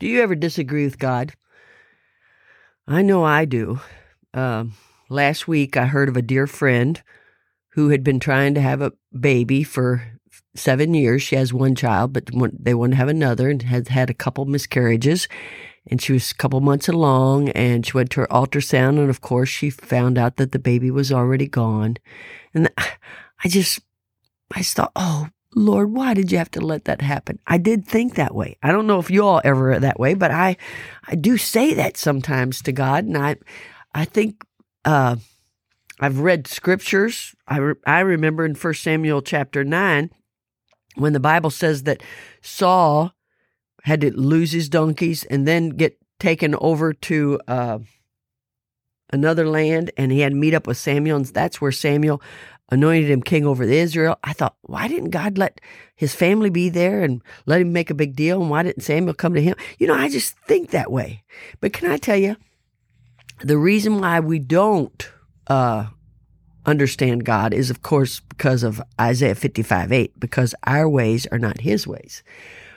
Do you ever disagree with God? I know I do. Um, last week, I heard of a dear friend who had been trying to have a baby for seven years. She has one child, but they want to have another and has had a couple miscarriages. And she was a couple months along and she went to her ultrasound. And of course, she found out that the baby was already gone. And I just, I just thought, oh, Lord, why did you have to let that happen? I did think that way. I don't know if you all ever that way, but I, I do say that sometimes to God, and I, I think, uh, I've read scriptures. I re- I remember in First Samuel chapter nine, when the Bible says that Saul had to lose his donkeys and then get taken over to uh, another land, and he had to meet up with Samuel, and that's where Samuel anointed him king over Israel. I thought, why didn't God let his family be there and let him make a big deal? And why didn't Samuel come to him? You know, I just think that way. But can I tell you, the reason why we don't uh, understand God is, of course, because of Isaiah 55 8, because our ways are not his ways.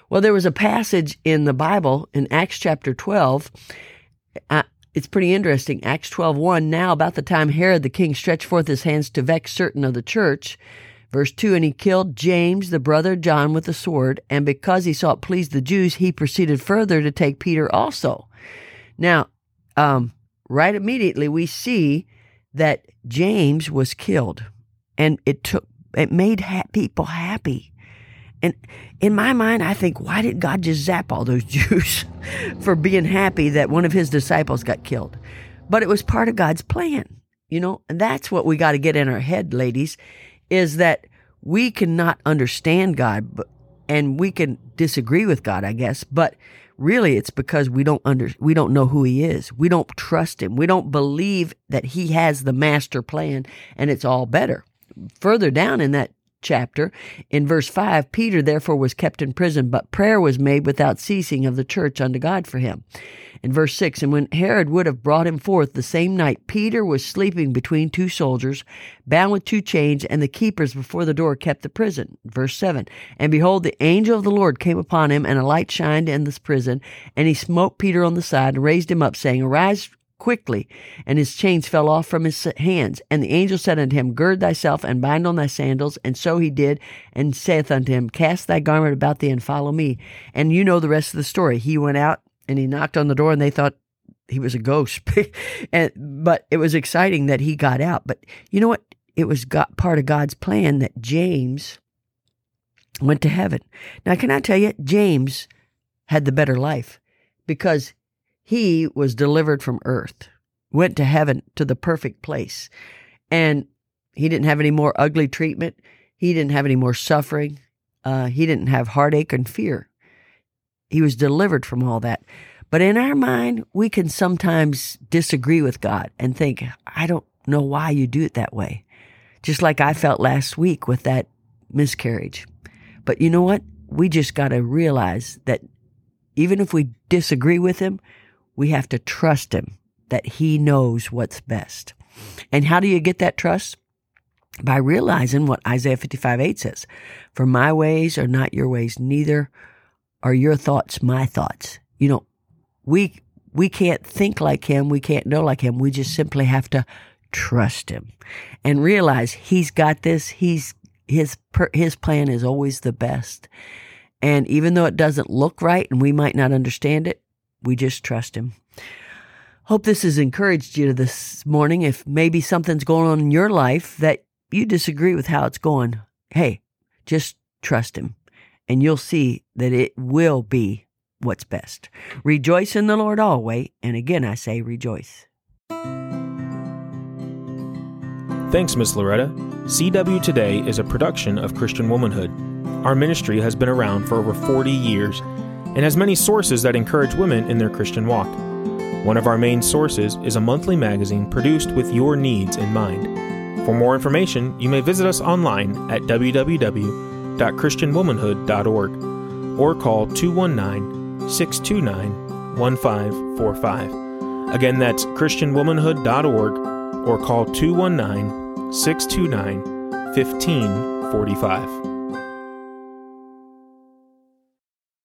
Well, there was a passage in the Bible in Acts chapter 12. Uh, it's pretty interesting. Acts 12:1 Now about the time Herod the king stretched forth his hands to vex certain of the church, verse 2 and he killed James the brother John with the sword, and because he saw it pleased the Jews, he proceeded further to take Peter also. Now, um, right immediately we see that James was killed, and it took it made ha- people happy. And in my mind, I think, why did God just zap all those Jews for being happy that one of his disciples got killed? But it was part of God's plan, you know? And that's what we got to get in our head, ladies, is that we cannot understand God and we can disagree with God, I guess, but really it's because we don't under we don't know who he is. We don't trust him. We don't believe that he has the master plan and it's all better. Further down in that chapter. In verse 5, Peter therefore was kept in prison, but prayer was made without ceasing of the church unto God for him. In verse 6, and when Herod would have brought him forth the same night, Peter was sleeping between two soldiers, bound with two chains, and the keepers before the door kept the prison. Verse 7, and behold, the angel of the Lord came upon him, and a light shined in this prison, and he smote Peter on the side and raised him up, saying, Arise quickly, and his chains fell off from his hands. And the angel said unto him, Gird thyself and bind on thy sandals. And so he did, and saith unto him, Cast thy garment about thee and follow me. And you know the rest of the story. He went out and he knocked on the door, and they thought he was a ghost. and but it was exciting that he got out. But you know what? It was got part of God's plan that James went to heaven. Now, can I tell you, James had the better life because he was delivered from earth, went to heaven to the perfect place. And he didn't have any more ugly treatment. He didn't have any more suffering. Uh, he didn't have heartache and fear. He was delivered from all that. But in our mind, we can sometimes disagree with God and think, I don't know why you do it that way. Just like I felt last week with that miscarriage. But you know what? We just got to realize that even if we disagree with him, we have to trust him that he knows what's best. And how do you get that trust? By realizing what Isaiah 55 8 says For my ways are not your ways, neither are your thoughts my thoughts. You know, we, we can't think like him, we can't know like him. We just simply have to trust him and realize he's got this. He's, his, his plan is always the best. And even though it doesn't look right and we might not understand it, we just trust Him. Hope this has encouraged you this morning. If maybe something's going on in your life that you disagree with how it's going, hey, just trust Him and you'll see that it will be what's best. Rejoice in the Lord always. And again, I say rejoice. Thanks, Miss Loretta. CW Today is a production of Christian Womanhood. Our ministry has been around for over 40 years and has many sources that encourage women in their Christian walk. One of our main sources is a monthly magazine produced with your needs in mind. For more information, you may visit us online at www.christianwomanhood.org or call 219 629 1545. Again, that's christianwomanhood.org or call 219 629 1545.